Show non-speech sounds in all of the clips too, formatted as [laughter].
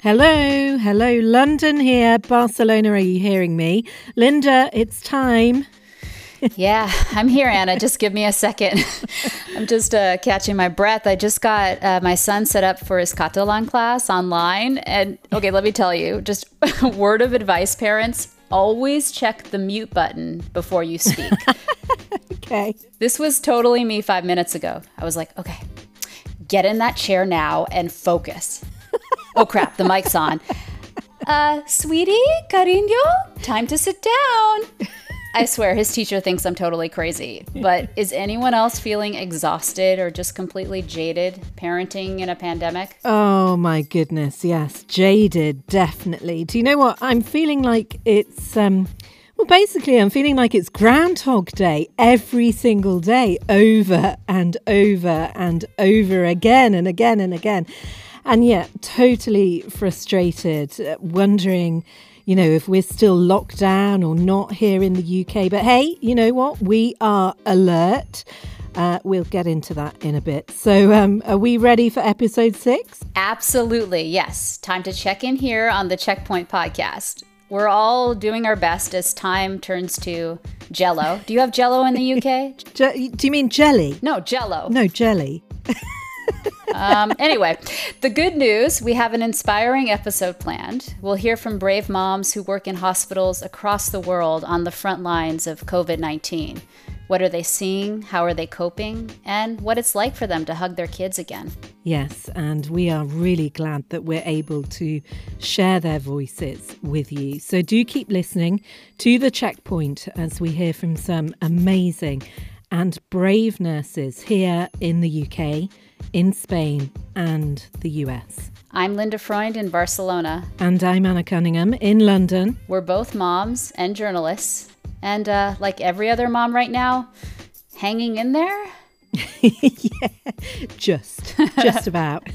Hello, hello, London here. Barcelona, are you hearing me? Linda, it's time. [laughs] yeah, I'm here, Anna. Just give me a second. [laughs] I'm just uh, catching my breath. I just got uh, my son set up for his Catalan class online. And okay, let me tell you just [laughs] word of advice, parents always check the mute button before you speak. okay. This was totally me five minutes ago. I was like, okay, get in that chair now and focus oh crap, the mic's on. Uh, sweetie, cariño, time to sit down. I swear his teacher thinks I'm totally crazy. But is anyone else feeling exhausted or just completely jaded parenting in a pandemic? Oh my goodness, yes, jaded, definitely. Do you know what? I'm feeling like it's um well basically I'm feeling like it's groundhog day every single day over and over and over again and again and again and yet totally frustrated, uh, wondering, you know, if we're still locked down or not here in the UK. But hey, you know what? We are alert. Uh, we'll get into that in a bit. So, um, are we ready for episode six? Absolutely, yes. Time to check in here on the Checkpoint podcast. We're all doing our best as time turns to jello. Do you have jello in the UK? [laughs] Je- do you mean jelly? No, jello. No, jelly. [laughs] um, anyway, the good news we have an inspiring episode planned. We'll hear from brave moms who work in hospitals across the world on the front lines of COVID 19. What are they seeing? How are they coping? And what it's like for them to hug their kids again. Yes, and we are really glad that we're able to share their voices with you. So do keep listening to the checkpoint as we hear from some amazing and brave nurses here in the UK in Spain and the US. I'm Linda Freund in Barcelona. And I'm Anna Cunningham in London. We're both moms and journalists. And uh, like every other mom right now, hanging in there? [laughs] yeah, just, just [laughs] about.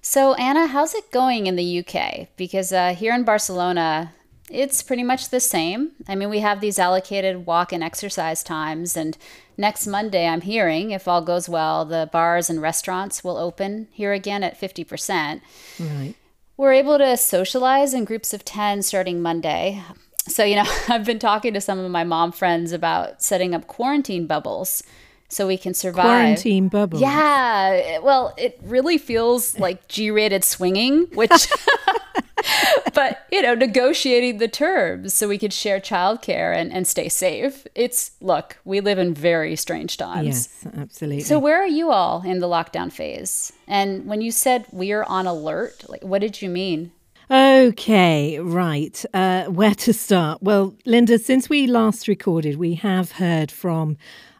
so, Anna, how's it going in the UK? Because uh, here in Barcelona, it's pretty much the same. I mean, we have these allocated walk and exercise times, and next Monday, I'm hearing, if all goes well, the bars and restaurants will open here again at 50%. Right. We're able to socialize in groups of 10 starting Monday. So, you know, [laughs] I've been talking to some of my mom friends about setting up quarantine bubbles so we can survive. Quarantine bubbles. Yeah. Well, it really feels like G rated swinging, which [laughs] [laughs] but you know, negotiating the terms so we could share childcare and, and stay safe. It's look, we live in very strange times. Yes, absolutely. So where are you all in the lockdown phase? And when you said we are on alert, like what did you mean? Okay, right. Uh, where to start? Well, Linda, since we last recorded, we have heard from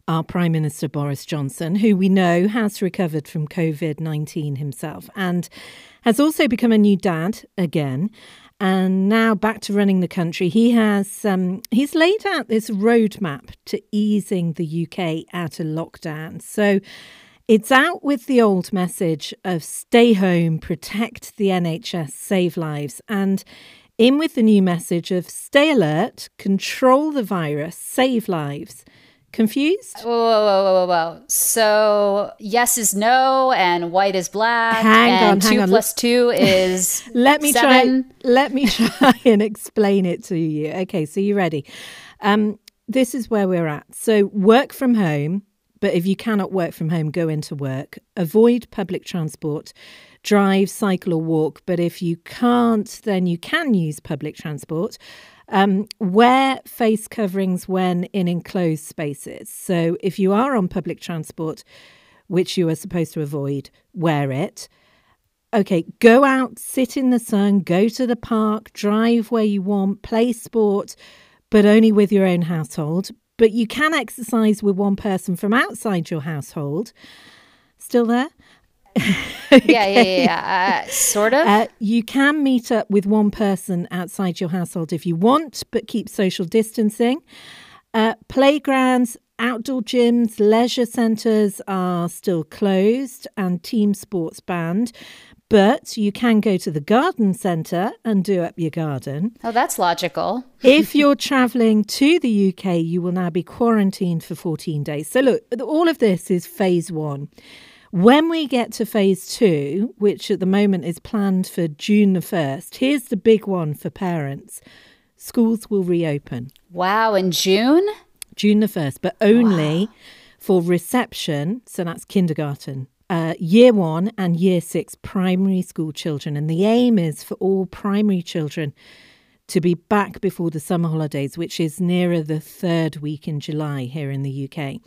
our Prime Minister Boris Johnson, who we know has recovered from COVID 19 himself and has also become a new dad again. And now back to running the country, he has um, he's laid out this roadmap to easing the UK out of lockdown. So it's out with the old message of stay home, protect the NHS, save lives, and in with the new message of stay alert, control the virus, save lives. Confused? Whoa, whoa, whoa, whoa, whoa. So yes is no, and white is black. Hang and on, two hang plus two [laughs] is let me seven. try. Let me try and explain it to you. Okay, so you ready? Um, this is where we're at. So work from home, but if you cannot work from home, go into work. Avoid public transport. Drive, cycle, or walk. But if you can't, then you can use public transport. Um, wear face coverings when in enclosed spaces. So if you are on public transport, which you are supposed to avoid, wear it. Okay, go out, sit in the sun, go to the park, drive where you want, play sport, but only with your own household. But you can exercise with one person from outside your household. Still there? Okay. [laughs] Yeah, yeah, yeah. yeah. Uh, sort of. Uh, you can meet up with one person outside your household if you want, but keep social distancing. Uh, playgrounds, outdoor gyms, leisure centres are still closed and team sports banned. But you can go to the garden centre and do up your garden. Oh, that's logical. [laughs] if you're travelling to the UK, you will now be quarantined for 14 days. So, look, all of this is phase one. When we get to phase two, which at the moment is planned for June the 1st, here's the big one for parents schools will reopen. Wow, in June? June the 1st, but only wow. for reception, so that's kindergarten, uh, year one and year six primary school children. And the aim is for all primary children to be back before the summer holidays, which is nearer the third week in July here in the UK.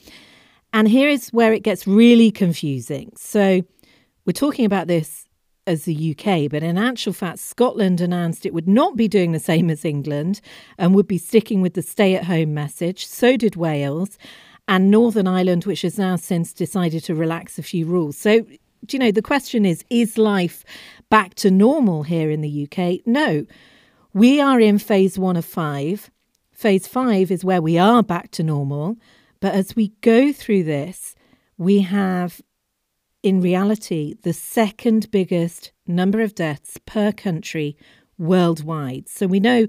And here is where it gets really confusing. So we're talking about this as the UK, but in actual fact, Scotland announced it would not be doing the same as England and would be sticking with the stay at home message. So did Wales and Northern Ireland, which has now since decided to relax a few rules. So, do you know, the question is is life back to normal here in the UK? No. We are in phase one of five. Phase five is where we are back to normal. But as we go through this, we have in reality, the second biggest number of deaths per country worldwide. So we know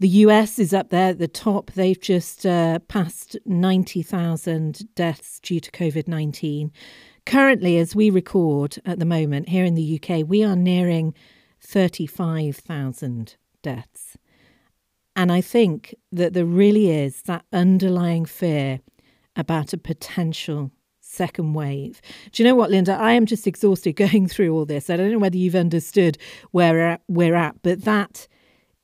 the US is up there at the top. They've just uh, passed 90,000 deaths due to COVID 19. Currently, as we record at the moment here in the UK, we are nearing 35,000 deaths. And I think that there really is that underlying fear about a potential second wave. Do you know what, Linda? I am just exhausted [laughs] going through all this. I don't know whether you've understood where we're at, but that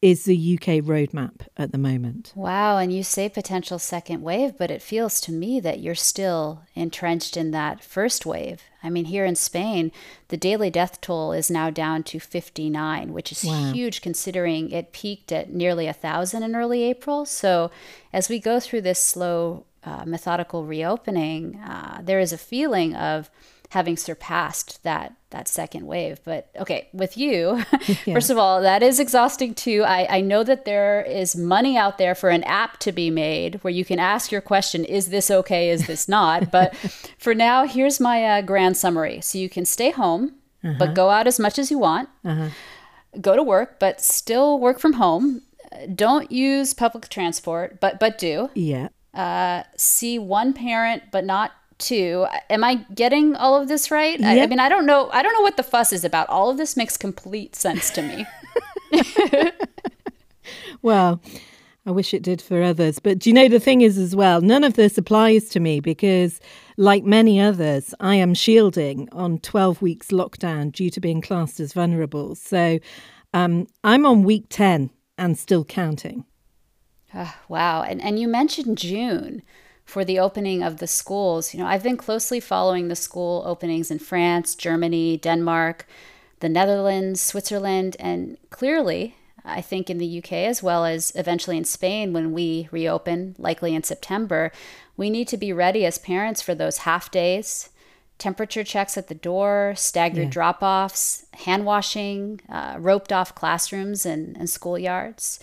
is the UK roadmap at the moment. Wow. And you say potential second wave, but it feels to me that you're still entrenched in that first wave. I mean, here in Spain, the daily death toll is now down to 59, which is wow. huge considering it peaked at nearly a thousand in early April. So as we go through this slow uh, methodical reopening, uh, there is a feeling of having surpassed that that second wave. But okay, with you, [laughs] [laughs] yeah. first of all, that is exhausting too. I, I know that there is money out there for an app to be made where you can ask your question, is this okay? Is this not? [laughs] but for now, here's my uh, grand summary. So you can stay home, uh-huh. but go out as much as you want. Uh-huh. Go to work, but still work from home. Don't use public transport, but but do. Yeah uh, see one parent but not two. Am I getting all of this right? Yep. I, I, mean, I don't know. I don't know what the fuss is about. All of this makes complete sense to me. [laughs] well, I wish it did for others. But do you know the thing is as well, none of this applies to me because, like many others, I am shielding on 12 weeks lockdown due to being classed as vulnerable. So um, I'm on week 10 and still counting. Oh, wow. And, and you mentioned June for the opening of the schools. You know, I've been closely following the school openings in France, Germany, Denmark, the Netherlands, Switzerland, and clearly, I think in the UK as well as eventually in Spain when we reopen, likely in September, we need to be ready as parents for those half days, temperature checks at the door, staggered yeah. drop offs, hand washing, uh, roped off classrooms and, and schoolyards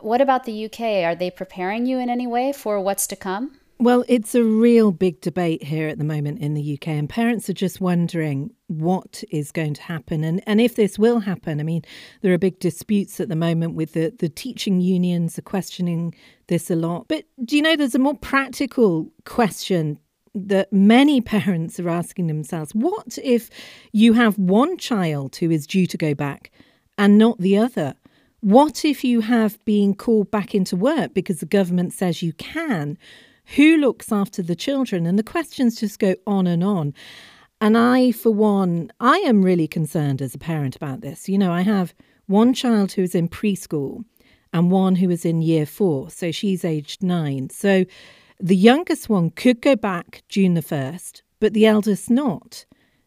what about the UK? Are they preparing you in any way for what's to come? Well, it's a real big debate here at the moment in the UK, and parents are just wondering what is going to happen and, and if this will happen. I mean, there are big disputes at the moment with the, the teaching unions are questioning this a lot. But do you know there's a more practical question that many [laughs] parents are asking themselves what if you have one child who is due to go back and not the other? What if you have been called back into work because the government says you can? Who looks after the children? And the questions just go on and on. And I, for one, I am really concerned as a parent about this. You know, I have one child who's in preschool and one who is in year four. So she's aged nine. So the youngest one could go back June the 1st, but the eldest not.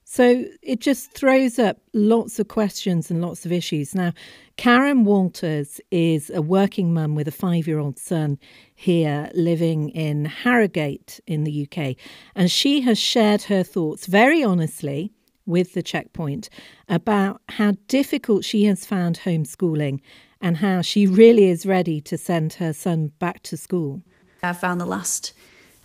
So it just throws up lots of questions and lots of issues. Now, Karen Walters is a working mum with a five year old son here living in Harrogate in the UK. And she has shared her thoughts very honestly with the checkpoint about how difficult she has found homeschooling and how she really is ready to send her son back to school. I found the last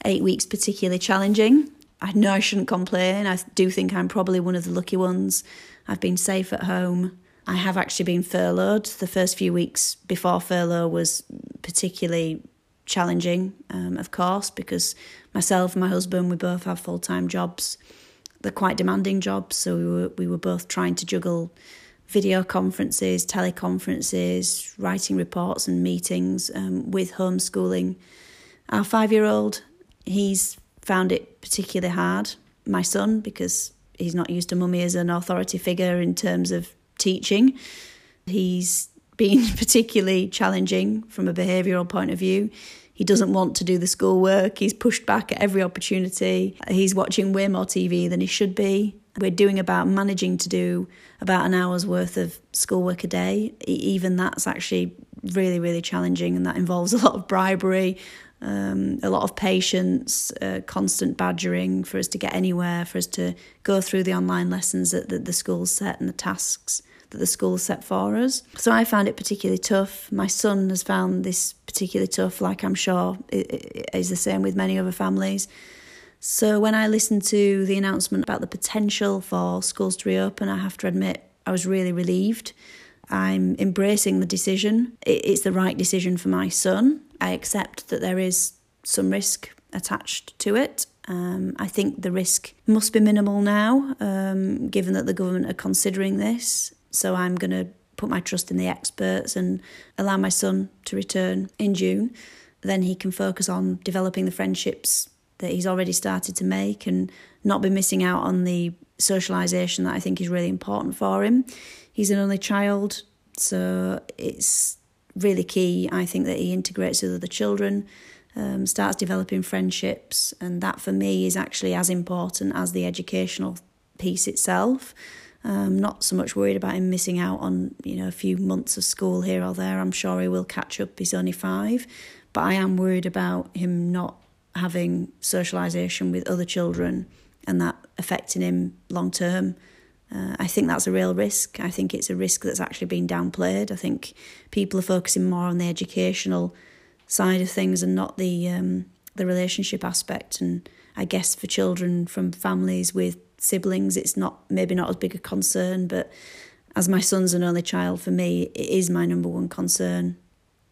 eight weeks particularly challenging. I know I shouldn't complain. I do think I'm probably one of the lucky ones. I've been safe at home. I have actually been furloughed. The first few weeks before furlough was particularly challenging, um, of course, because myself and my husband, we both have full time jobs. they're quite demanding jobs. So we were we were both trying to juggle video conferences, teleconferences, writing reports and meetings um, with homeschooling. Our five year old, he's found it particularly hard. My son, because he's not used to mummy as an authority figure in terms of teaching. He's been [laughs] particularly challenging from a behavioural point of view. He doesn't want to do the schoolwork. He's pushed back at every opportunity. He's watching way more TV than he should be. We're doing about managing to do about an hour's worth of schoolwork a day. Even that's actually really, really challenging, and that involves a lot of bribery, um, a lot of patience, uh, constant badgering for us to get anywhere, for us to go through the online lessons that the, the school's set and the tasks that the school set for us. So I found it particularly tough. My son has found this particularly tough, like I'm sure it is the same with many other families. So when I listened to the announcement about the potential for schools to reopen, I have to admit I was really relieved. I'm embracing the decision. It's the right decision for my son. I accept that there is some risk attached to it. Um, I think the risk must be minimal now, um, given that the government are considering this. So I'm going to put my trust in the experts and allow my son to return in June. Then he can focus on developing the friendships that he's already started to make and not be missing out on the socialisation that I think is really important for him. He's an only child, so it's really key, I think, that he integrates with other children, um, starts developing friendships, and that for me is actually as important as the educational piece itself. Um, not so much worried about him missing out on you know a few months of school here or there. I'm sure he will catch up. He's only five, but I am worried about him not having socialisation with other children and that affecting him long term. Uh, I think that's a real risk. I think it's a risk that's actually been downplayed. I think people are focusing more on the educational side of things and not the um, the relationship aspect. And I guess for children from families with siblings, it's not maybe not as big a concern. But as my son's an only child, for me, it is my number one concern.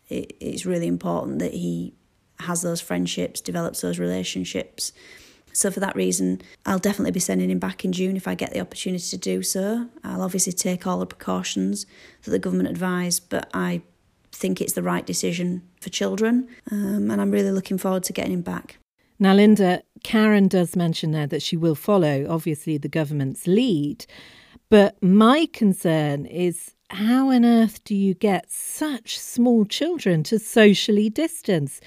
It, it's really important that he has those friendships, develops those relationships. So for that reason, I'll definitely be sending him back in June if I get the opportunity to do so. I'll obviously take all the precautions that the government advise, but I think it's the right decision for children, um, and I'm really looking forward to getting him back. Now, Linda, Karen does mention there that she will follow, obviously, the government's lead. But my concern is how on earth do you get such small children to socially distance?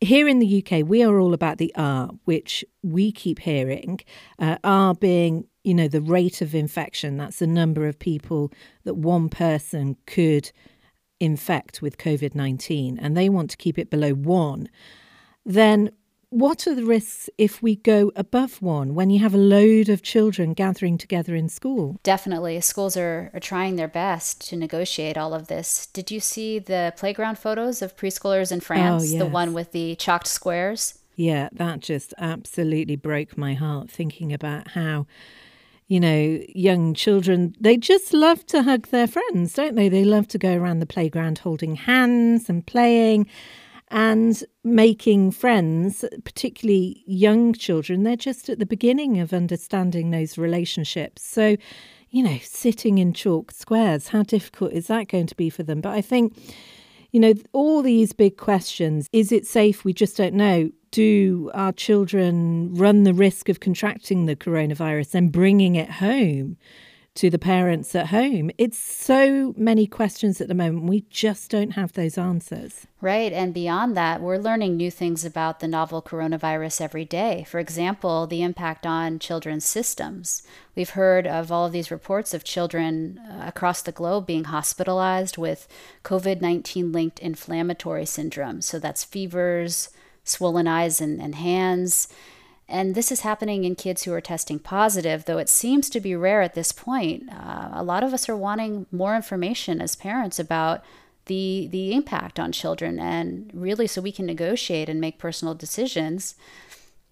Here in the UK, we are all about the R, which we keep hearing. Uh, R being, you know, the rate of infection. That's the number of people that one person could infect with COVID 19, and they want to keep it below one. Then what are the risks if we go above one when you have a load of children gathering together in school? Definitely. Schools are, are trying their best to negotiate all of this. Did you see the playground photos of preschoolers in oh, France? Oh, yes. The one with the chalked squares? Yeah, that just absolutely broke my heart thinking about how you know, young children, they just love to hug their friends, don't they? They love to go around the playground holding hands and playing and making friends, particularly young children, they're just at the beginning of understanding those relationships. So, you know, sitting in chalk squares, how difficult is that going to be for them? But I think, you know, all these big questions is it safe? We just don't know. Do our children run the risk of contracting the coronavirus and bringing it home? To the parents at home? It's so many questions at the moment. We just don't have those answers. Right. And beyond that, we're learning new things about the novel coronavirus every day. For example, the impact on children's systems. We've heard of all of these reports of children uh, across the globe being hospitalized with COVID 19 linked inflammatory syndrome. So that's fevers, swollen eyes and, and hands and this is happening in kids who are testing positive, though it seems to be rare at this point. Uh, a lot of us are wanting more information as parents about the the impact on children, and really so we can negotiate and make personal decisions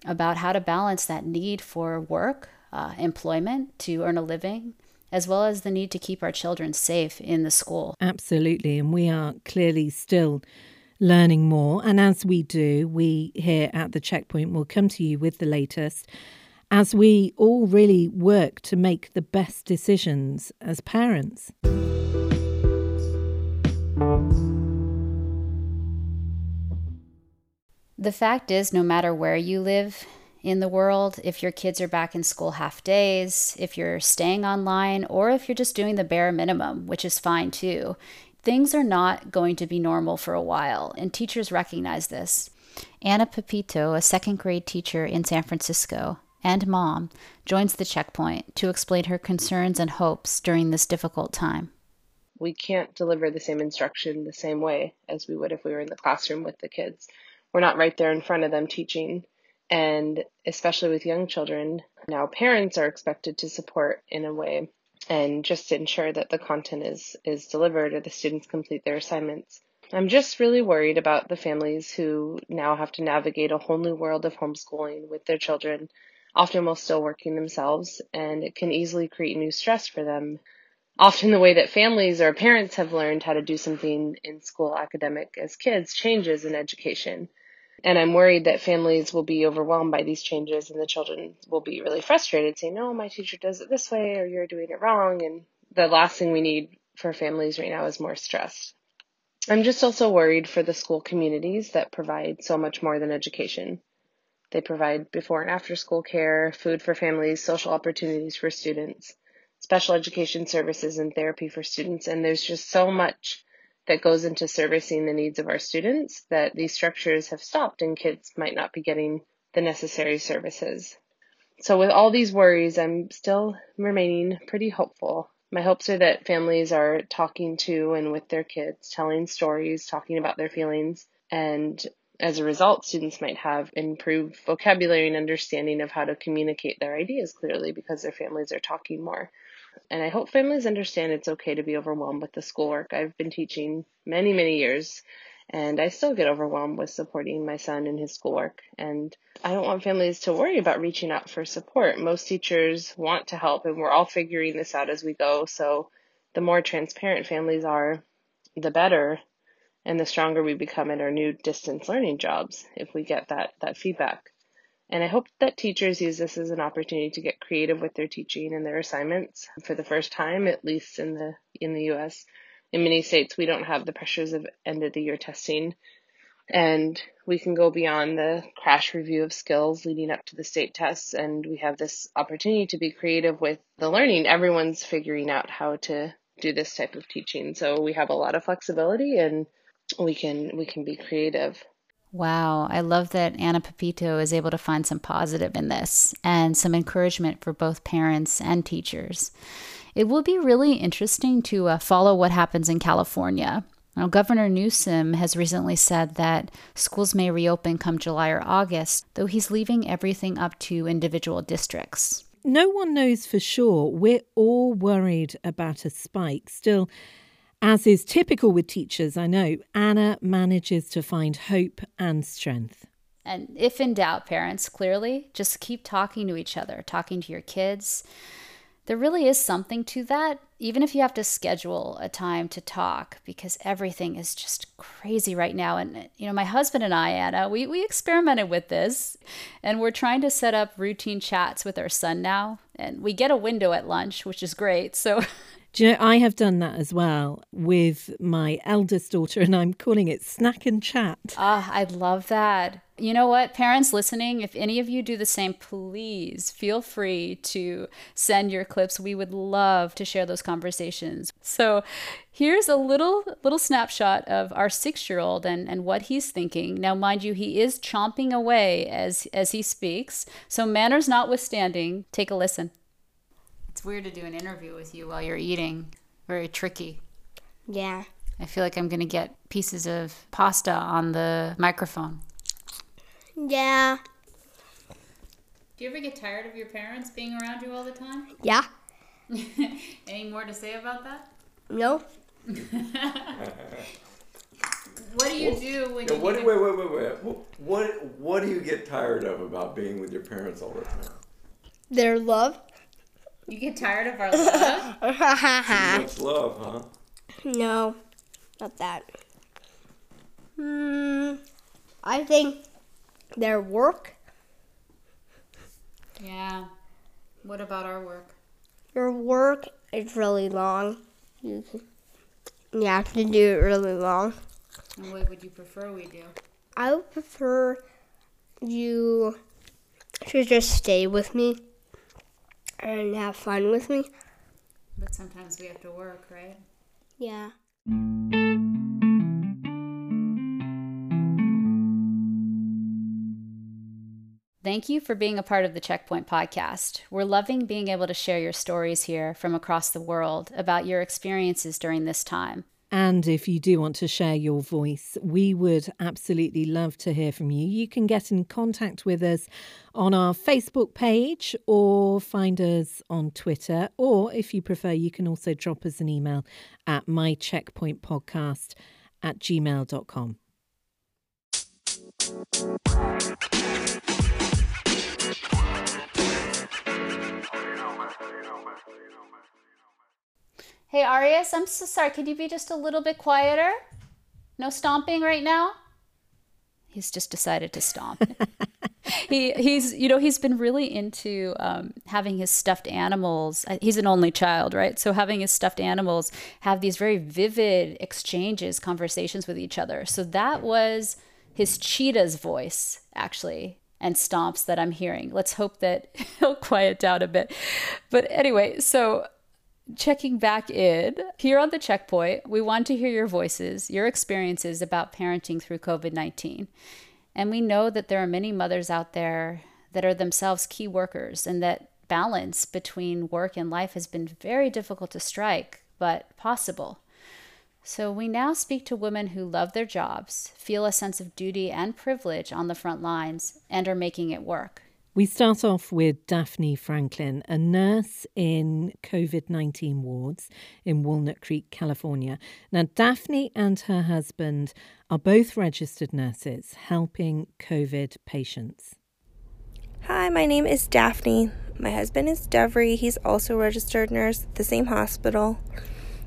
about how to balance that need for work, uh, employment to earn a living, as well as the need to keep our children safe in the school. Absolutely, and we are clearly still learning more. And as we do, we here at the checkpoint will come to you with the latest. as we all really work to make the best decisions as parents. The fact is, no matter where you live in the world, if your kids are back in school half days, if you're staying online, or if you're just doing the bare minimum, which is fine too, things are not going to be normal for a while, and teachers recognize this. Anna Pepito, a second grade teacher in San Francisco and mom, joins the checkpoint to explain her concerns and hopes during this difficult time. We can't deliver the same instruction the same way as we would if we were in the classroom with the kids we're not right there in front of them teaching. And especially with young children, now parents are expected to support in a way and just ensure that the content is, is delivered or the students complete their assignments. I'm just really worried about the families who now have to navigate a whole new world of homeschooling with their children, often while still working themselves, and it can easily create new stress for them. Often, the way that families or parents have learned how to do something in school academic as kids changes in education. And I'm worried that families will be overwhelmed by these changes and the children will be really frustrated saying, no, my teacher does it this way or you're doing it wrong. And the last thing we need for families right now is more stress. I'm just also worried for the school communities that provide so much more than education. They provide before and after school care, food for families, social opportunities for students, special education services and therapy for students. And there's just so much that goes into servicing the needs of our students that these structures have stopped and kids might not be getting the necessary services. So with all these worries, I'm still remaining pretty hopeful. My hopes are that families are talking to and with their kids, telling stories, talking about their feelings, and as a result, students might have improved vocabulary and understanding of how to communicate their ideas clearly because their families are talking more. And I hope families understand it's okay to be overwhelmed with the schoolwork. I've been teaching many, many years, and I still get overwhelmed with supporting my son in his schoolwork. And I don't want families to worry about reaching out for support. Most teachers want to help, and we're all figuring this out as we go. So the more transparent families are, the better and the stronger we become in our new distance learning jobs if we get that, that feedback. And I hope that teachers use this as an opportunity to get creative with their teaching and their assignments for the first time, at least in the in the US. In many states we don't have the pressures of end of the year testing. And we can go beyond the crash review of skills leading up to the state tests and we have this opportunity to be creative with the learning. Everyone's figuring out how to do this type of teaching. So we have a lot of flexibility and we can we can be creative. Wow, I love that Anna Pepito is able to find some positive in this and some encouragement for both parents and teachers. It will be really interesting to uh, follow what happens in California. Now, Governor Newsom has recently said that schools may reopen come July or August, though he's leaving everything up to individual districts. No one knows for sure. We're all worried about a spike. Still, as is typical with teachers, I know, Anna manages to find hope and strength. And if in doubt, parents, clearly just keep talking to each other, talking to your kids. There really is something to that, even if you have to schedule a time to talk, because everything is just crazy right now. And, you know, my husband and I, Anna, we, we experimented with this, and we're trying to set up routine chats with our son now. And we get a window at lunch, which is great. So [laughs] Do you know, I have done that as well with my eldest daughter, and I'm calling it snack and chat. Ah, I love that. You know what, parents listening, if any of you do the same, please feel free to send your clips. We would love to share those conversations. So here's a little little snapshot of our six-year-old and, and what he's thinking. Now, mind you, he is chomping away as as he speaks. So manners notwithstanding, take a listen. It's weird to do an interview with you while you're eating. Very tricky. Yeah. I feel like I'm going to get pieces of pasta on the microphone. Yeah. Do you ever get tired of your parents being around you all the time? Yeah. [laughs] Any more to say about that? No. [laughs] What do you do when Yeah, you what, need wait, to- wait, wait, wait. What, what, what do you get tired of about being with your parents all the time? Their love. You get tired of our love? [laughs] Too much love, huh? no, not that. Hmm. I think their work. Yeah. What about our work? Your work is really long. You, you have to do it really long. And what would you prefer we do? I would prefer you to just stay with me and have fun with me. But sometimes we have to work, right? Yeah. Thank you for being a part of the Checkpoint podcast. We're loving being able to share your stories here from across the world about your experiences during this time. And if you do want to share your voice, we would absolutely love to hear from you. You can get in contact with us on our Facebook page or find us on Twitter. Or if you prefer, you can also drop us an email at mycheckpointpodcast at gmail.com. Hey, Arias, I'm so sorry. Could you be just a little bit quieter? No stomping right now? He's just decided to stomp. [laughs] he he's you know he's been really into um, having his stuffed animals. uh, He's an only child, right? So having his stuffed animals have these very vivid exchanges, conversations with each other. So that was his cheetah's voice actually and stomps that I'm hearing. Let's hope that [laughs] he'll quiet down a bit. But anyway, so checking back in here on the checkpoint, we want to hear your voices, your experiences about parenting through COVID 19. And we know that there are many mothers out there that are themselves key workers and that balance between work and life has been very difficult to strike, but possible. So we now speak to women who love their jobs, feel a sense of duty and privilege on the front lines, and are making it work. We start off with Daphne Franklin, a nurse in COVID 19 wards in Walnut Creek, California. Now, Daphne and her husband are both registered nurses helping COVID patients. Hi, my name is Daphne. My husband is Devry. He's also a registered nurse at the same hospital.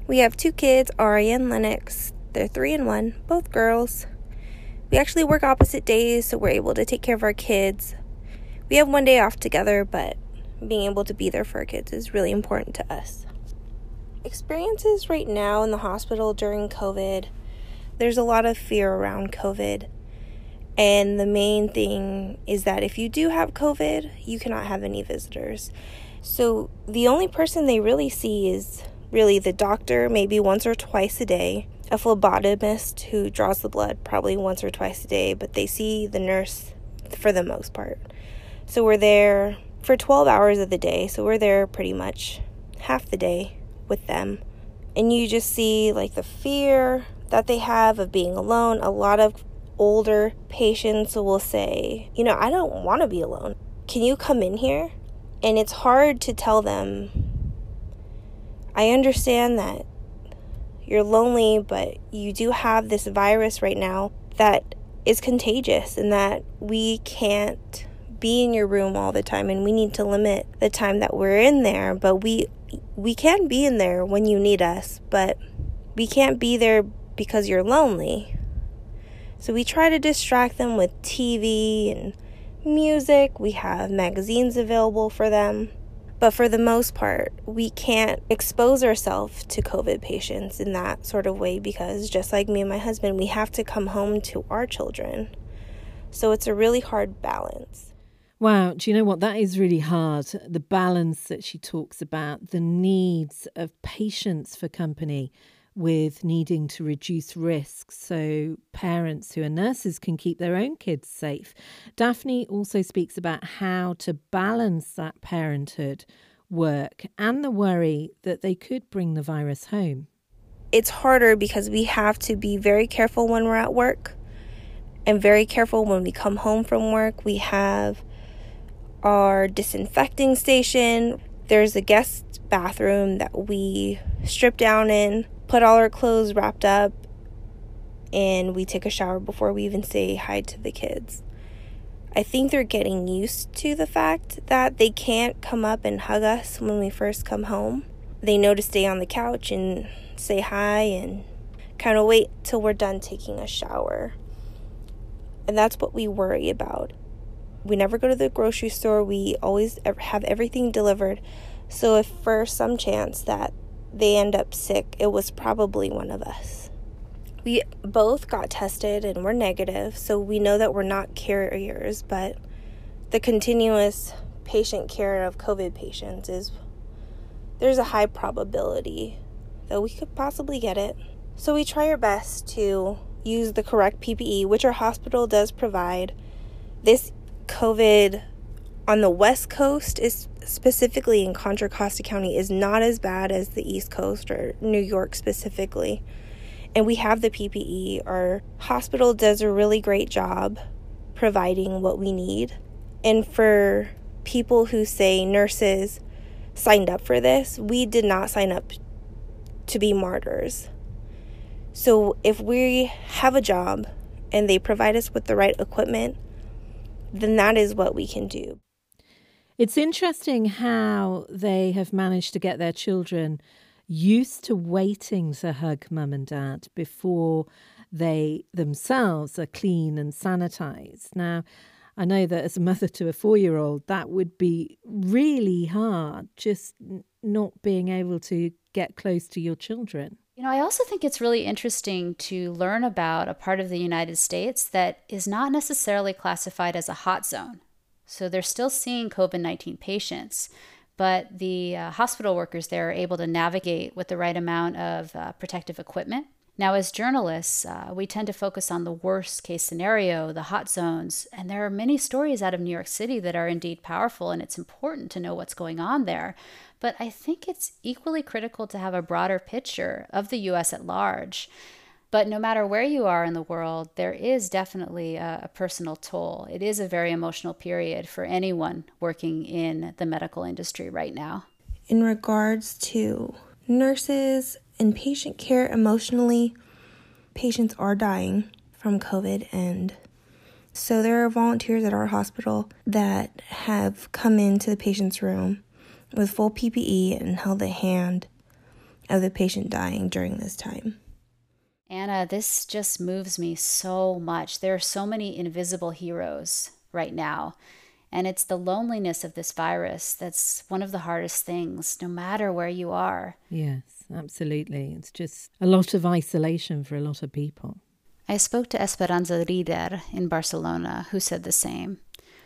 We have two kids, Ari and Lennox. They're three and one, both girls. We actually work opposite days, so we're able to take care of our kids. We have one day off together, but being able to be there for our kids is really important to us. Experiences right now in the hospital during COVID, there's a lot of fear around COVID. And the main thing is that if you do have COVID, you cannot have any visitors. So the only person they really see is really the doctor, maybe once or twice a day, a phlebotomist who draws the blood probably once or twice a day, but they see the nurse for the most part. So we're there for 12 hours of the day. So we're there pretty much half the day with them. And you just see like the fear that they have of being alone. A lot of older patients will say, you know, I don't want to be alone. Can you come in here? And it's hard to tell them, I understand that you're lonely, but you do have this virus right now that is contagious and that we can't be in your room all the time and we need to limit the time that we're in there but we we can be in there when you need us but we can't be there because you're lonely. So we try to distract them with TV and music. We have magazines available for them. But for the most part we can't expose ourselves to covid patients in that sort of way because just like me and my husband we have to come home to our children. So it's a really hard balance Wow, do you know what? That is really hard. The balance that she talks about, the needs of patients for company with needing to reduce risks so parents who are nurses can keep their own kids safe. Daphne also speaks about how to balance that parenthood work and the worry that they could bring the virus home. It's harder because we have to be very careful when we're at work and very careful when we come home from work. We have our disinfecting station. There's a guest bathroom that we strip down in, put all our clothes wrapped up, and we take a shower before we even say hi to the kids. I think they're getting used to the fact that they can't come up and hug us when we first come home. They know to stay on the couch and say hi and kind of wait till we're done taking a shower. And that's what we worry about We never go to the grocery store. We always have everything delivered. So if for some chance that they end up sick, it was probably one of us. We both got tested and we're negative, so we know that we're not carriers, but the continuous patient care of COVID patients is there's a high probability that we could possibly get it. So we try our best to use the correct PPE, which our hospital does provide. This COVID on the West Coast is specifically in Contra Costa County is not as bad as the East Coast or New York specifically. And we have the PPE. Our hospital does a really great job providing what we need. And for people who say nurses signed up for this, we did not sign up to be martyrs. So if we have a job and they provide us with the right equipment, then that is what we can do. It's interesting how they have managed to get their children used to waiting to hug mum and dad before they themselves are clean and sanitized. Now, I know that as a mother to a four year old, that would be really hard, just not being able to get close to your children. You know, I also think it's really interesting to learn about a part of the United States that is not necessarily classified as a hot zone. So they're still seeing COVID 19 patients, but the uh, hospital workers there are able to navigate with the right amount of uh, protective equipment now, as journalists, uh, we tend to focus on the worst case scenario, the hot zones, and there are many stories out of New York City that are indeed powerful, and it's important to know what's going on there. But I think it's equally critical to have a broader picture of the US at large. But no matter where you are in the world, there is definitely a, a, personal toll. It is a very emotional period for anyone working in the medical industry right now. In regards to nurses in patient care emotionally, patients are dying from COVID, and so there are volunteers at our hospital that have come into the patient's room with full PPE and held the hand of the patient dying during this time. Anna, this just moves me so much. There are so many invisible heroes right now. And it's the loneliness of this virus that's one of the hardest things, no matter where you are. Yes, absolutely. It's just a lot of isolation for a lot of people. I spoke to Esperanza Rieder in Barcelona, who said the same.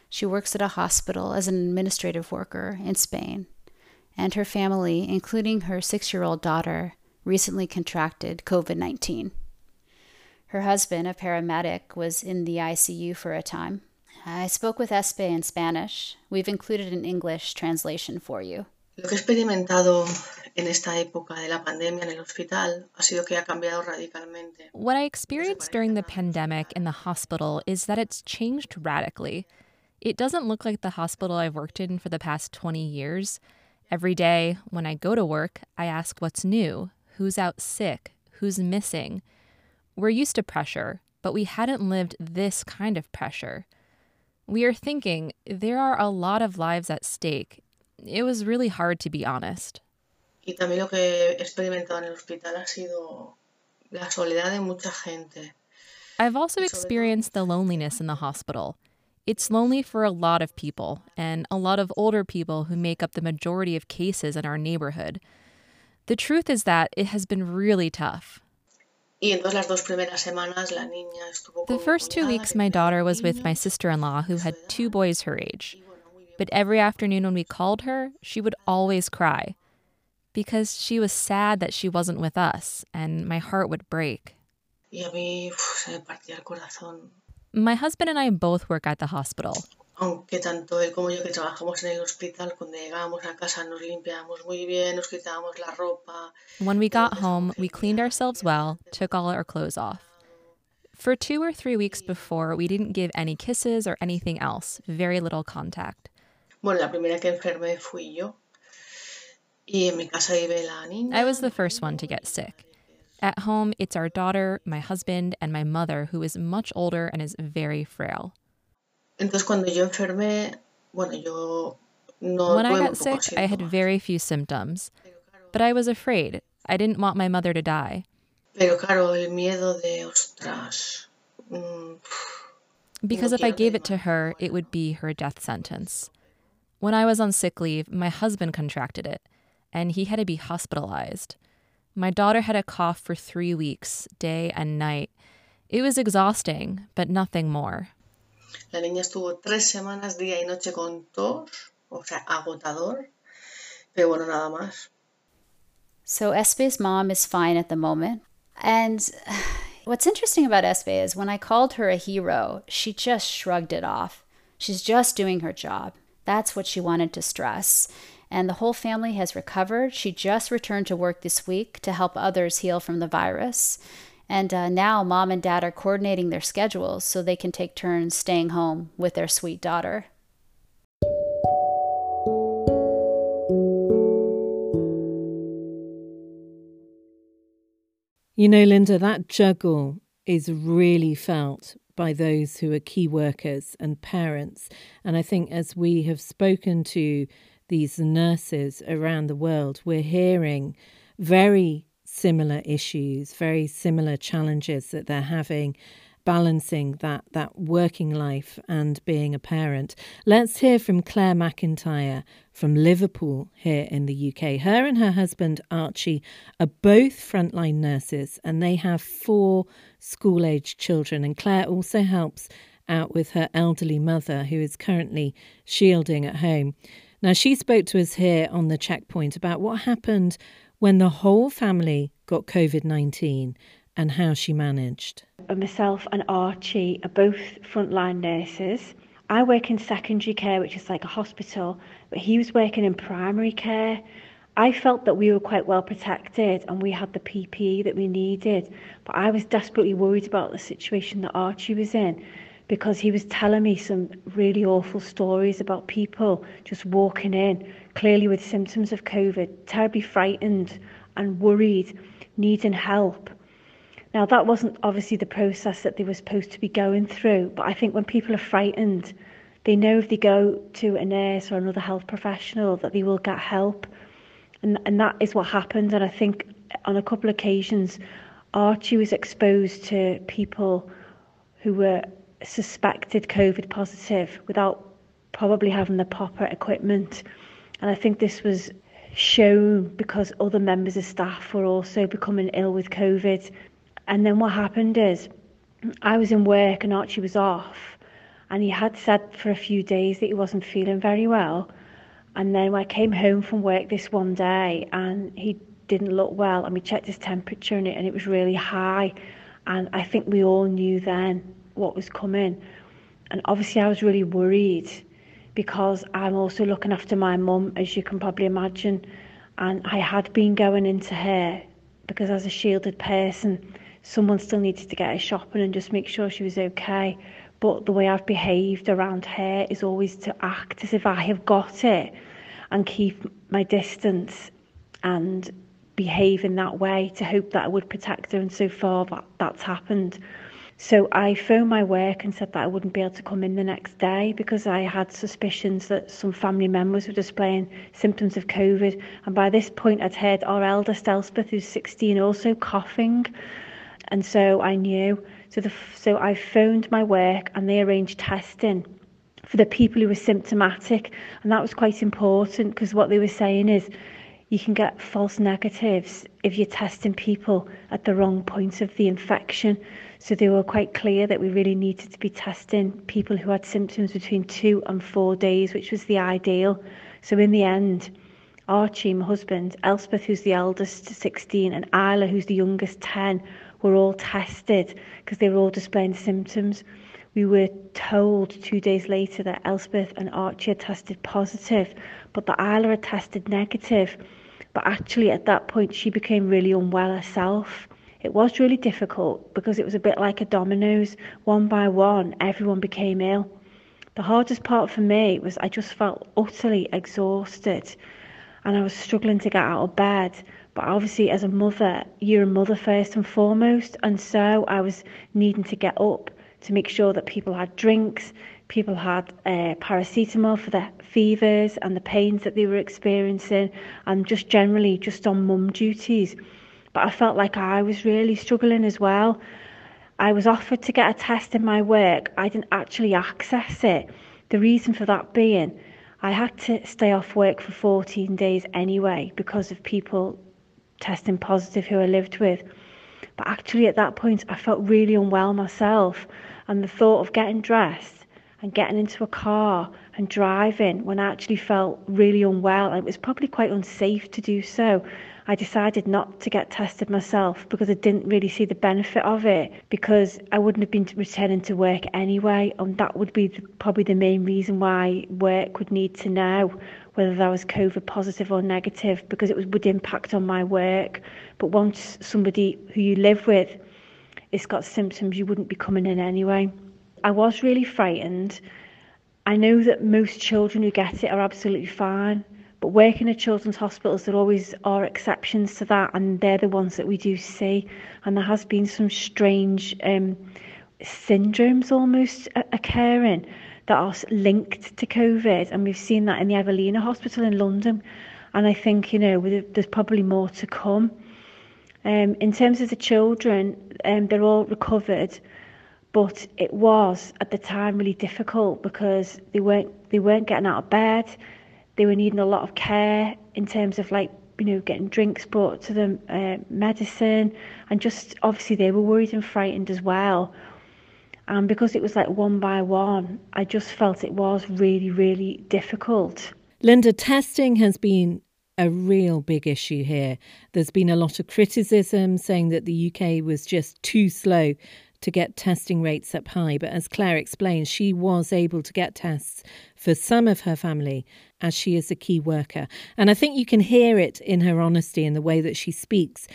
She works at a hospital as an administrative worker in Spain, and her family, including her six year old daughter, recently contracted COVID 19. Her husband, a paramedic, was in the ICU for a time I spoke with Espe in Spanish. We've included an English translation for you. Lo que he experimentado en esta época de la pandemia en el hospital ha sido que ha cambiado radicalmente. What I experienced during the pandemic in the hospital is that it's changed radically. It doesn't look like the hospital I've worked in for the past 20 years. Every day when I go to work, I ask what's new, who's out sick, who's missing. We're used to pressure, but we hadn't lived this kind of pressure. We are thinking there are a lot of lives at stake. It was really hard to be honest. Y también lo que he experimentado en el hospital ha sido la soledad de mucha gente. I've also experienced the loneliness in the hospital. It's lonely for a lot of people, and a lot of older people who make up the majority of cases in our neighborhood. The truth is that it has been really tough. The first two weeks, my daughter was with my sister in law, who had two boys her age. But every afternoon when we called her, she would always cry because she was sad that she wasn't with us, and my heart would break. My husband and I both work at the hospital aunque tanto él como yo que trabajamos en el hospital, cuando llegábamos a casa nos limpiábamos muy bien, nos quitábamos la ropa. When we got home, we cleaned ourselves well, took all our clothes off. For two or three weeks before, we didn't give any kisses or anything else, very little contact. Bueno, la primera que enfermé fui yo. Y en mi casa vive la niña. I was the first one to get sick. At home, it's our daughter, my husband, and my mother, who is much older and is very frail. Entonces cuando yo enfermé, bueno, yo no When I got sick, I had very few symptoms, but I was afraid. I didn't want my mother to die. Pero claro, el miedo de ostras. Mm, because if I gave it to her, it would be her death sentence. When I was on sick leave, my husband contracted it, and he had to be hospitalized. My daughter had a cough for three weeks, day and night. It was exhausting, but nothing more. La niña estuvo tres semanas día y noche con tos, o sea, agotador, pero bueno, nada más. So Espe's mom is fine at the moment. And [sighs] what's interesting about Espe is when I called her a hero, she just shrugged it off. She's just doing her job. That's what she wanted to stress. And the whole family has recovered. She just returned to work this week to help others heal from the virus. And uh, now mom and dad are coordinating their schedules so they can take turns staying home with their sweet daughter. You know, Linda, that juggle is really felt by those who are key workers and parents. And I think as we have spoken to these nurses around the world, we're hearing very similar issues, very similar challenges that they're having balancing that that working life and being a parent. Let's hear from Claire McIntyre from Liverpool here in the UK. Her and her husband Archie are both frontline nurses and they have four school-aged children and Claire also helps out with her elderly mother who is currently shielding at home. Now she spoke to us here on the checkpoint about what happened when the whole family got COVID-19 and how she managed. Myself and Archie are both frontline nurses. I work in secondary care, which is like a hospital, but he was working in primary care. I felt that we were quite well protected and we had the PPE that we needed, but I was desperately worried about the situation that Archie was in because he was telling me some really awful stories about people just walking in, clearly with symptoms of COVID, terribly frightened and worried, needing help. Now, that wasn't obviously the process that they were supposed to be going through, but I think when people are frightened, they know if they go to a nurse or another health professional that they will get help. And, and that is what happened. And I think on a couple of occasions, Archie was exposed to people who were suspected COVID positive without probably having the proper equipment. And I think this was shown because other members of staff were also becoming ill with COVID and then what happened is I was in work and Archie was off. And he had said for a few days that he wasn't feeling very well. And then I came home from work this one day and he didn't look well. And we checked his temperature and it, and it was really high. And I think we all knew then what was coming. And obviously, I was really worried because I'm also looking after my mum, as you can probably imagine. And I had been going into her because as a shielded person, someone still needed to get her shopping and just make sure she was okay. But the way I've behaved around her is always to act as if I have got it and keep my distance and behave in that way to hope that I would protect her. And so far, that, that's happened. So I phoned my work and said that I wouldn't be able to come in the next day because I had suspicions that some family members were displaying symptoms of COVID. And by this point, I'd heard our eldest Elspeth, who's 16, also coughing and so I knew. So the so I phoned my work and they arranged testing for the people who were symptomatic, and that was quite important because what they were saying is you can get false negatives if you're testing people at the wrong point of the infection. So they were quite clear that we really needed to be testing people who had symptoms between two and four days, which was the ideal. So in the end, Archie, my husband, Elspeth, who's the eldest, 16, and Isla, who's the youngest, 10, were all tested because they were all displaying symptoms. We were told two days later that Elspeth and Archie had tested positive, but that Isla had tested negative. But actually, at that point, she became really unwell herself. It was really difficult because it was a bit like a dominoes. One by one, everyone became ill. The hardest part for me was I just felt utterly exhausted and I was struggling to get out of bed. But obviously, as a mother, you're a mother first and foremost. And so I was needing to get up to make sure that people had drinks, people had uh, paracetamol for the fevers and the pains that they were experiencing, and just generally just on mum duties. But I felt like I was really struggling as well. I was offered to get a test in my work, I didn't actually access it. The reason for that being, I had to stay off work for 14 days anyway because of people testing positive who I lived with. But actually, at that point, I felt really unwell myself. And the thought of getting dressed and getting into a car and driving when I actually felt really unwell, and it was probably quite unsafe to do so. I decided not to get tested myself because I didn't really see the benefit of it because I wouldn't have been returning to work anyway. And that would be probably the main reason why work would need to know whether that was COVID positive or negative because it would impact on my work. But once somebody who you live with has got symptoms, you wouldn't be coming in anyway. I was really frightened. I know that most children who get it are absolutely fine. But working at children's hospitals, there always are exceptions to that, and they're the ones that we do see. And there has been some strange um, syndromes almost occurring that are linked to COVID, and we've seen that in the Evelina Hospital in London. And I think you know there's probably more to come. Um, in terms of the children, um, they're all recovered, but it was at the time really difficult because they weren't they weren't getting out of bed they were needing a lot of care in terms of like you know getting drinks brought to them uh, medicine and just obviously they were worried and frightened as well and because it was like one by one i just felt it was really really difficult linda testing has been a real big issue here. There's been a lot of criticism saying that the UK was just too slow to get testing rates up high. But as Claire explains, she was able to get tests for some of her family as she is a key worker. And I think you can hear it in her honesty in the way that she speaks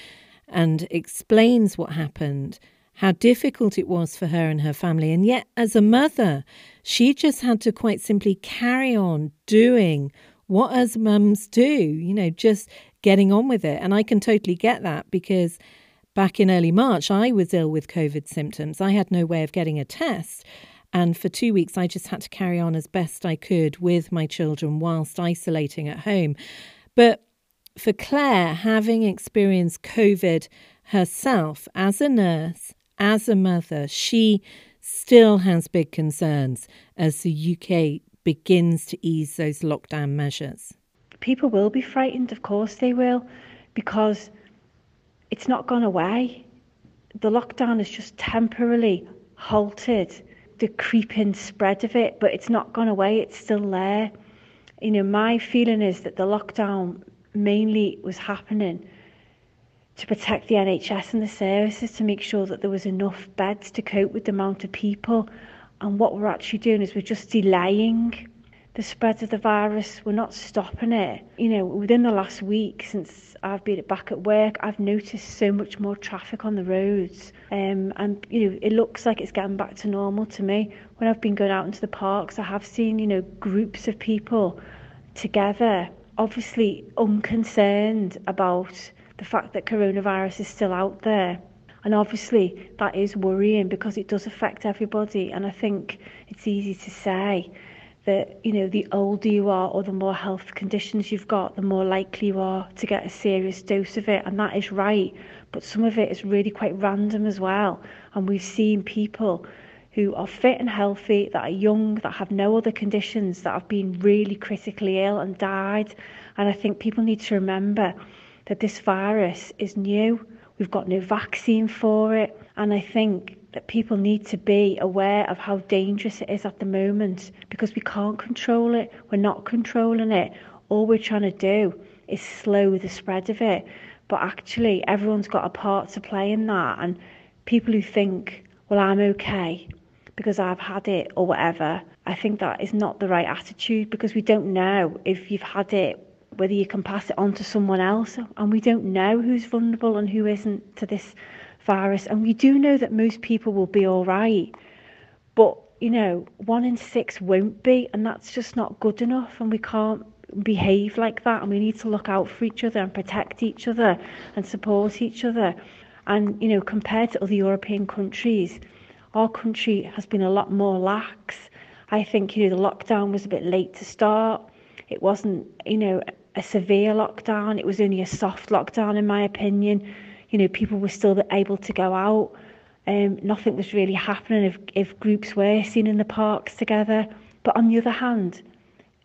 and explains what happened, how difficult it was for her and her family. And yet, as a mother, she just had to quite simply carry on doing what as mums do, you know, just getting on with it. And I can totally get that because back in early March, I was ill with COVID symptoms. I had no way of getting a test. And for two weeks, I just had to carry on as best I could with my children whilst isolating at home. But for Claire, having experienced COVID herself as a nurse, as a mother, she still has big concerns as the UK begins to ease those lockdown measures. People will be frightened, of course they will, because it's not gone away. The lockdown is just temporarily halted the creeping spread of it, but it's not gone away, it's still there. You know, my feeling is that the lockdown mainly was happening to protect the NHS and the services to make sure that there was enough beds to cope with the amount of people. And what we're actually doing is we're just delaying the spread of the virus. We're not stopping it. You know, within the last week since I've been back at work, I've noticed so much more traffic on the roads. Um, and, you know, it looks like it's getting back to normal to me. When I've been going out into the parks, I have seen, you know, groups of people together, obviously unconcerned about the fact that coronavirus is still out there. And obviously, that is worrying because it does affect everybody. And I think it's easy to say that you know the older you are or the more health conditions you've got the more likely you are to get a serious dose of it and that is right. But some of it is really quite random as well and we've seen people who are fit and healthy that are young that have no other conditions that have been really critically ill and died. And I think people need to remember that this virus is new. We've got no vaccine for it. And I think that people need to be aware of how dangerous it is at the moment because we can't control it. We're not controlling it. All we're trying to do is slow the spread of it. But actually, everyone's got a part to play in that. And people who think, well, I'm okay because I've had it or whatever, I think that is not the right attitude because we don't know if you've had it, whether you can pass it on to someone else. And we don't know who's vulnerable and who isn't to this virus, and we do know that most people will be all right. But, you know, one in six won't be, and that's just not good enough, and we can't behave like that, and we need to look out for each other and protect each other and support each other. And, you know, compared to other European countries, our country has been a lot more lax. I think, you know, the lockdown was a bit late to start. It wasn't, you know, a severe lockdown. It was only a soft lockdown, in my opinion you know, people were still able to go out. Um, nothing was really happening if, if groups were seen in the parks together. But on the other hand,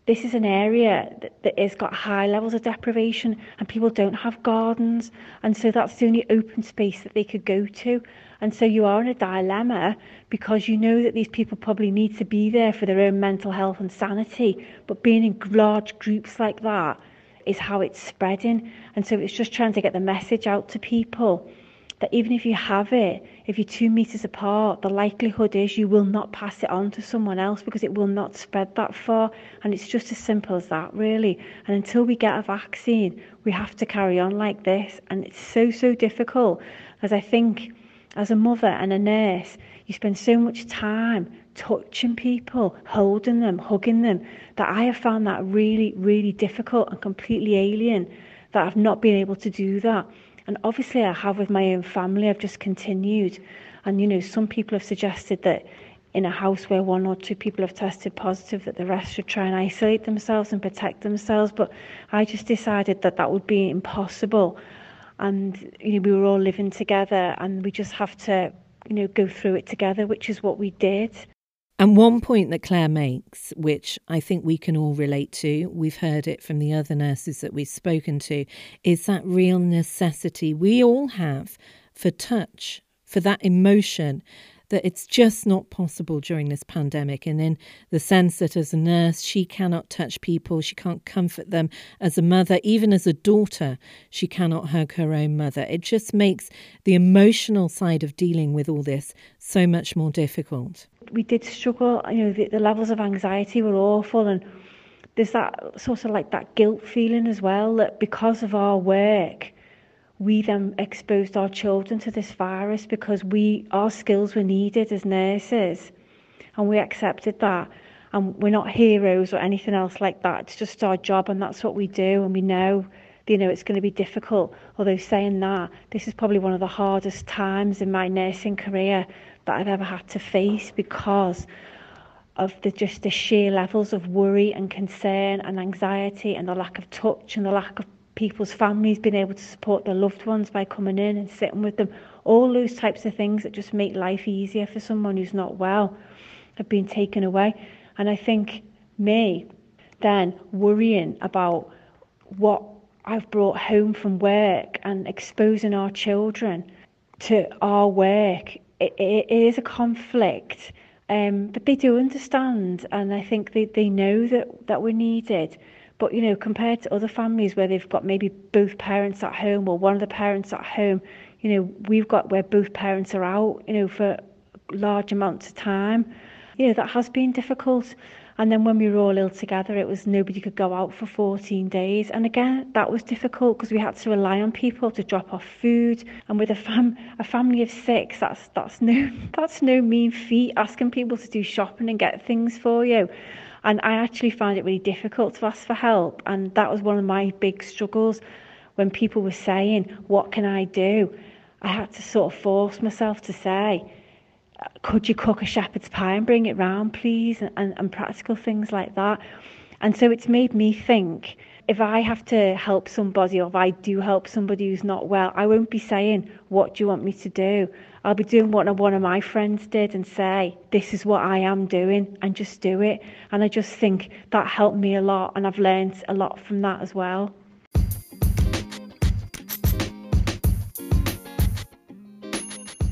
this is an area that, that has got high levels of deprivation and people don't have gardens. And so that's the only open space that they could go to. And so you are in a dilemma because you know that these people probably need to be there for their own mental health and sanity. But being in large groups like that is how it's spreading. And so it's just trying to get the message out to people that even if you have it, if you're two meters apart, the likelihood is you will not pass it on to someone else because it will not spread that far. And it's just as simple as that, really. And until we get a vaccine, we have to carry on like this. And it's so, so difficult. As I think, as a mother and a nurse, you spend so much time touching people, holding them, hugging them, that I have found that really, really difficult and completely alien that I've not been able to do that. And obviously, I have with my own family, I've just continued. And, you know, some people have suggested that in a house where one or two people have tested positive, that the rest should try and isolate themselves and protect themselves. But I just decided that that would be impossible. And, you know, we were all living together and we just have to, you know, go through it together, which is what we did. And one point that Claire makes, which I think we can all relate to, we've heard it from the other nurses that we've spoken to, is that real necessity we all have for touch, for that emotion that it's just not possible during this pandemic. And in the sense that as a nurse, she cannot touch people, she can't comfort them. As a mother, even as a daughter, she cannot hug her own mother. It just makes the emotional side of dealing with all this so much more difficult. We did struggle, you know, the, the levels of anxiety were awful and there's that sort of like that guilt feeling as well that because of our work we then exposed our children to this virus because we our skills were needed as nurses and we accepted that. And we're not heroes or anything else like that. It's just our job and that's what we do and we know you know it's going to be difficult. Although saying that this is probably one of the hardest times in my nursing career that I've ever had to face because of the just the sheer levels of worry and concern and anxiety and the lack of touch and the lack of people's families being able to support their loved ones by coming in and sitting with them. All those types of things that just make life easier for someone who's not well have been taken away. And I think me then worrying about what I've brought home from work and exposing our children to our work, it, it is a conflict. Um, but they do understand, and I think they, they know that, that we're needed. But you know, compared to other families where they've got maybe both parents at home or one of the parents at home, you know, we've got where both parents are out, you know, for large amounts of time. You know, that has been difficult. And then when we were all ill together, it was nobody could go out for 14 days. And again, that was difficult because we had to rely on people to drop off food. And with a fam a family of six, that's that's no [laughs] that's no mean feat asking people to do shopping and get things for you. And I actually found it really difficult to ask for help. And that was one of my big struggles when people were saying, What can I do? I had to sort of force myself to say, Could you cook a shepherd's pie and bring it round, please? And, and, and practical things like that. And so it's made me think if I have to help somebody or if I do help somebody who's not well, I won't be saying, What do you want me to do? I'll be doing what one of my friends did and say, This is what I am doing, and just do it. And I just think that helped me a lot, and I've learned a lot from that as well.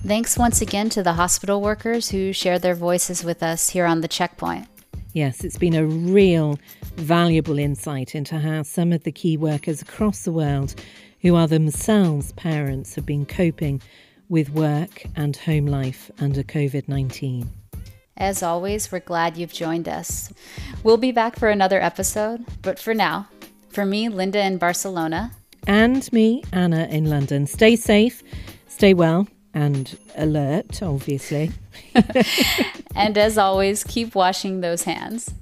Thanks once again to the hospital workers who shared their voices with us here on the checkpoint. Yes, it's been a real valuable insight into how some of the key workers across the world who are themselves parents have been coping with work and home life under COVID 19. As always, we're glad you've joined us. We'll be back for another episode, but for now, for me, Linda in Barcelona, and me, Anna in London, stay safe, stay well, and alert, obviously. [laughs] and as always, keep washing those hands.